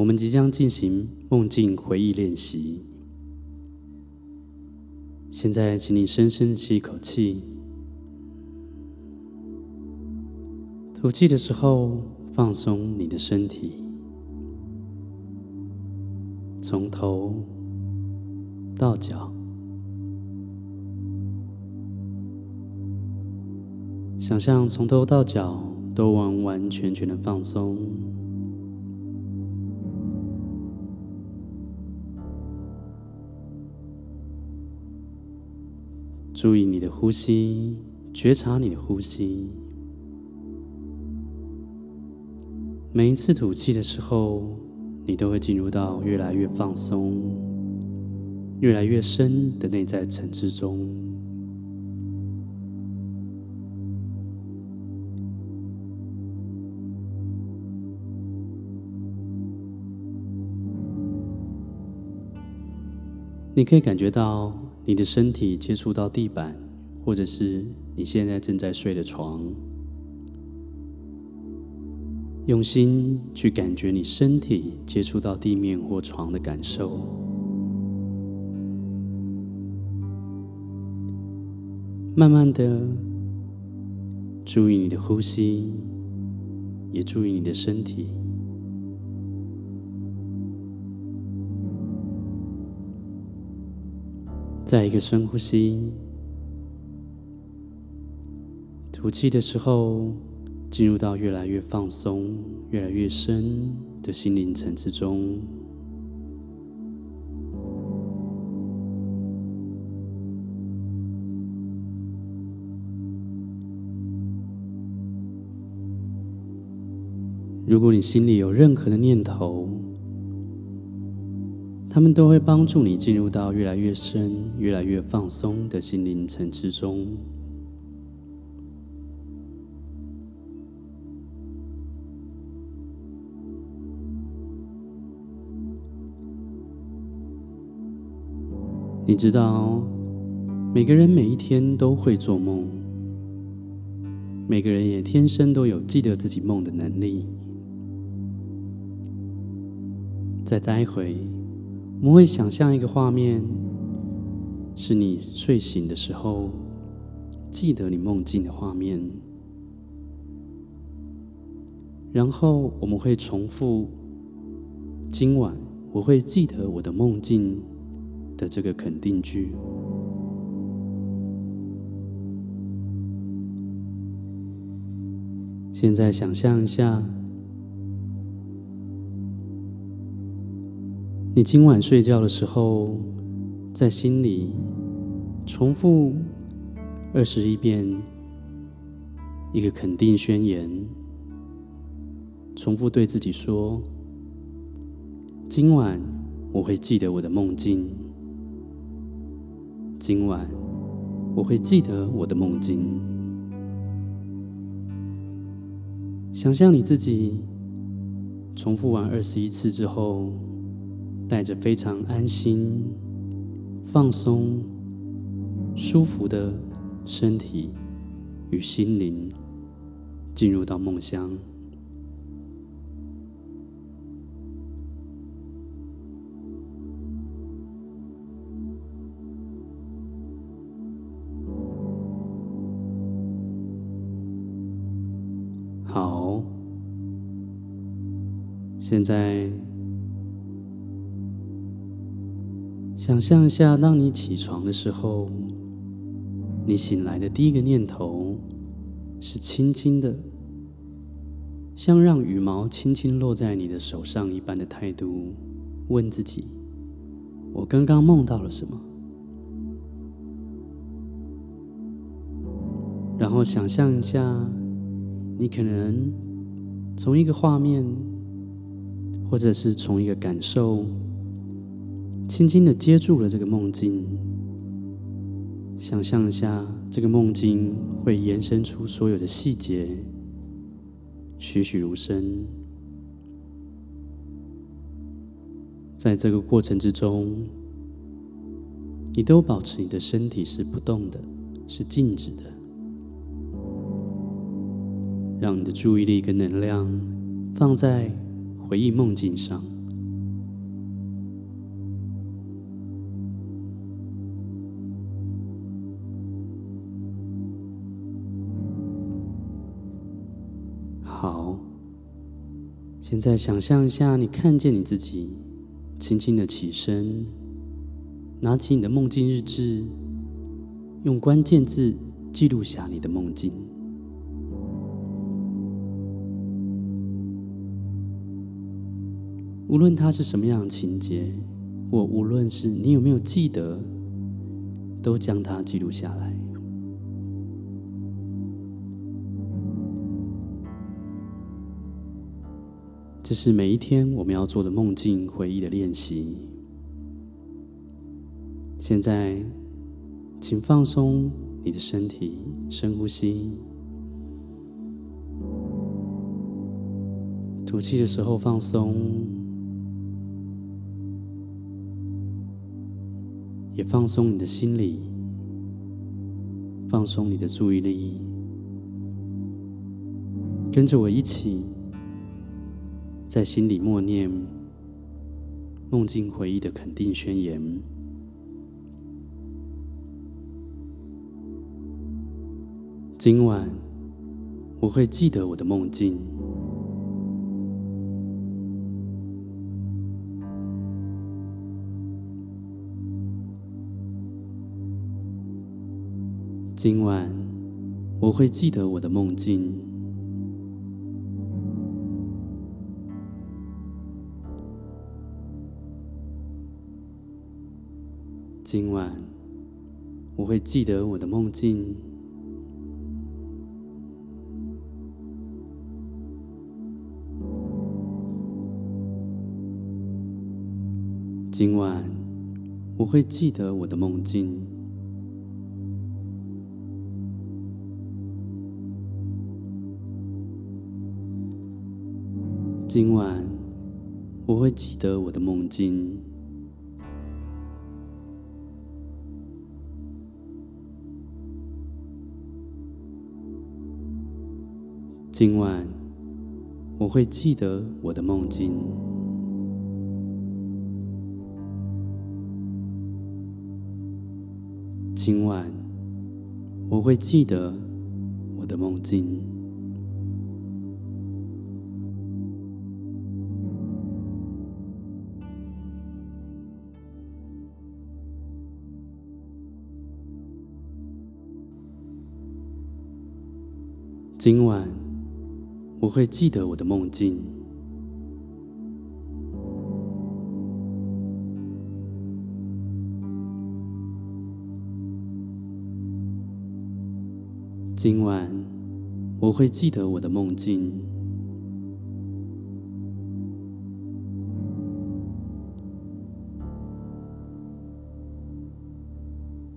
我们即将进行梦境回忆练习。现在，请你深深吸一口气，吐气的时候放松你的身体，从头到脚，想象从头到脚都完完全全的放松。注意你的呼吸，觉察你的呼吸。每一次吐气的时候，你都会进入到越来越放松、越来越深的内在层次中。你可以感觉到。你的身体接触到地板，或者是你现在正在睡的床，用心去感觉你身体接触到地面或床的感受。慢慢的，注意你的呼吸，也注意你的身体。再一个深呼吸，吐气的时候，进入到越来越放松、越来越深的心灵层次中。如果你心里有任何的念头，他们都会帮助你进入到越来越深、越来越放松的心灵层次中。你知道，每个人每一天都会做梦，每个人也天生都有记得自己梦的能力。再待会。我们会想象一个画面，是你睡醒的时候，记得你梦境的画面。然后我们会重复今晚我会记得我的梦境的这个肯定句。现在想象一下。你今晚睡觉的时候，在心里重复二十一遍一个肯定宣言，重复对自己说：“今晚我会记得我的梦境。今晚我会记得我的梦境。”想象你自己重复完二十一次之后。带着非常安心、放松、舒服的身体与心灵，进入到梦乡。好，现在。想象一下，当你起床的时候，你醒来的第一个念头是轻轻的，像让羽毛轻轻落在你的手上一般的态度，问自己：“我刚刚梦到了什么？”然后想象一下，你可能从一个画面，或者是从一个感受。轻轻的接住了这个梦境，想象一下，这个梦境会延伸出所有的细节，栩栩如生。在这个过程之中，你都保持你的身体是不动的，是静止的，让你的注意力跟能量放在回忆梦境上。好。现在想象一下，你看见你自己，轻轻的起身，拿起你的梦境日志，用关键字记录下你的梦境。无论它是什么样的情节，或无论是你有没有记得，都将它记录下来。这是每一天我们要做的梦境回忆的练习。现在，请放松你的身体，深呼吸，吐气的时候放松，也放松你的心里，放松你的注意力，跟着我一起。在心里默念梦境回忆的肯定宣言。今晚我会记得我的梦境。今晚我会记得我的梦境。今晚我会记得我的梦境。今晚我会记得我的梦境。今晚我会记得我的梦境。今晚我会记得我的梦境。今晚我会记得我的梦境。今晚。我会记得我的梦境。今晚我会记得我的梦境。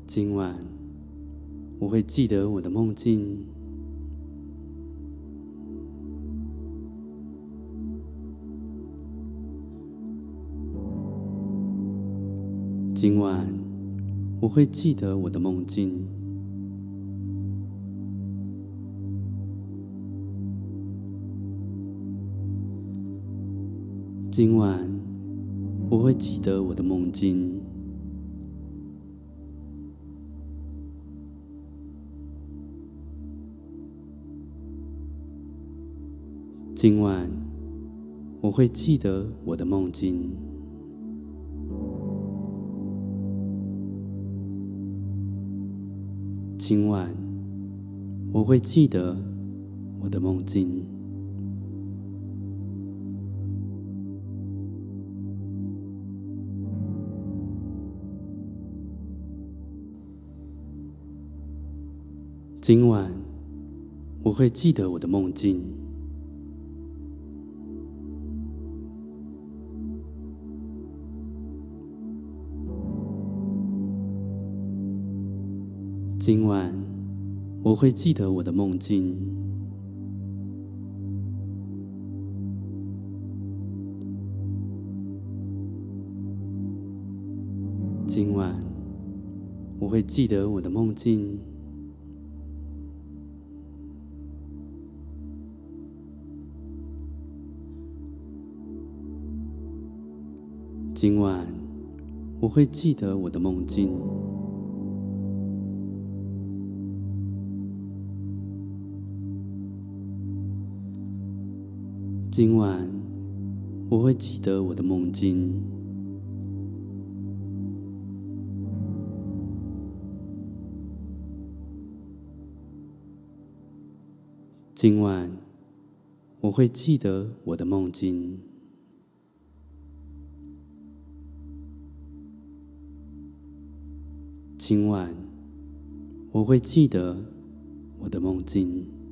今晚我会记得我的梦境。今晚我会记得我的梦境。今晚我会记得我的梦境。今晚我会记得我的梦境。今晚我会记得我的梦境。今晚我会记得我的梦境。今晚我会记得我的梦境。今晚我会记得我的梦境。今晚我会记得我的梦境。今晚我会记得我的梦境。今晚我会记得我的梦境。今晚我会记得我的梦境。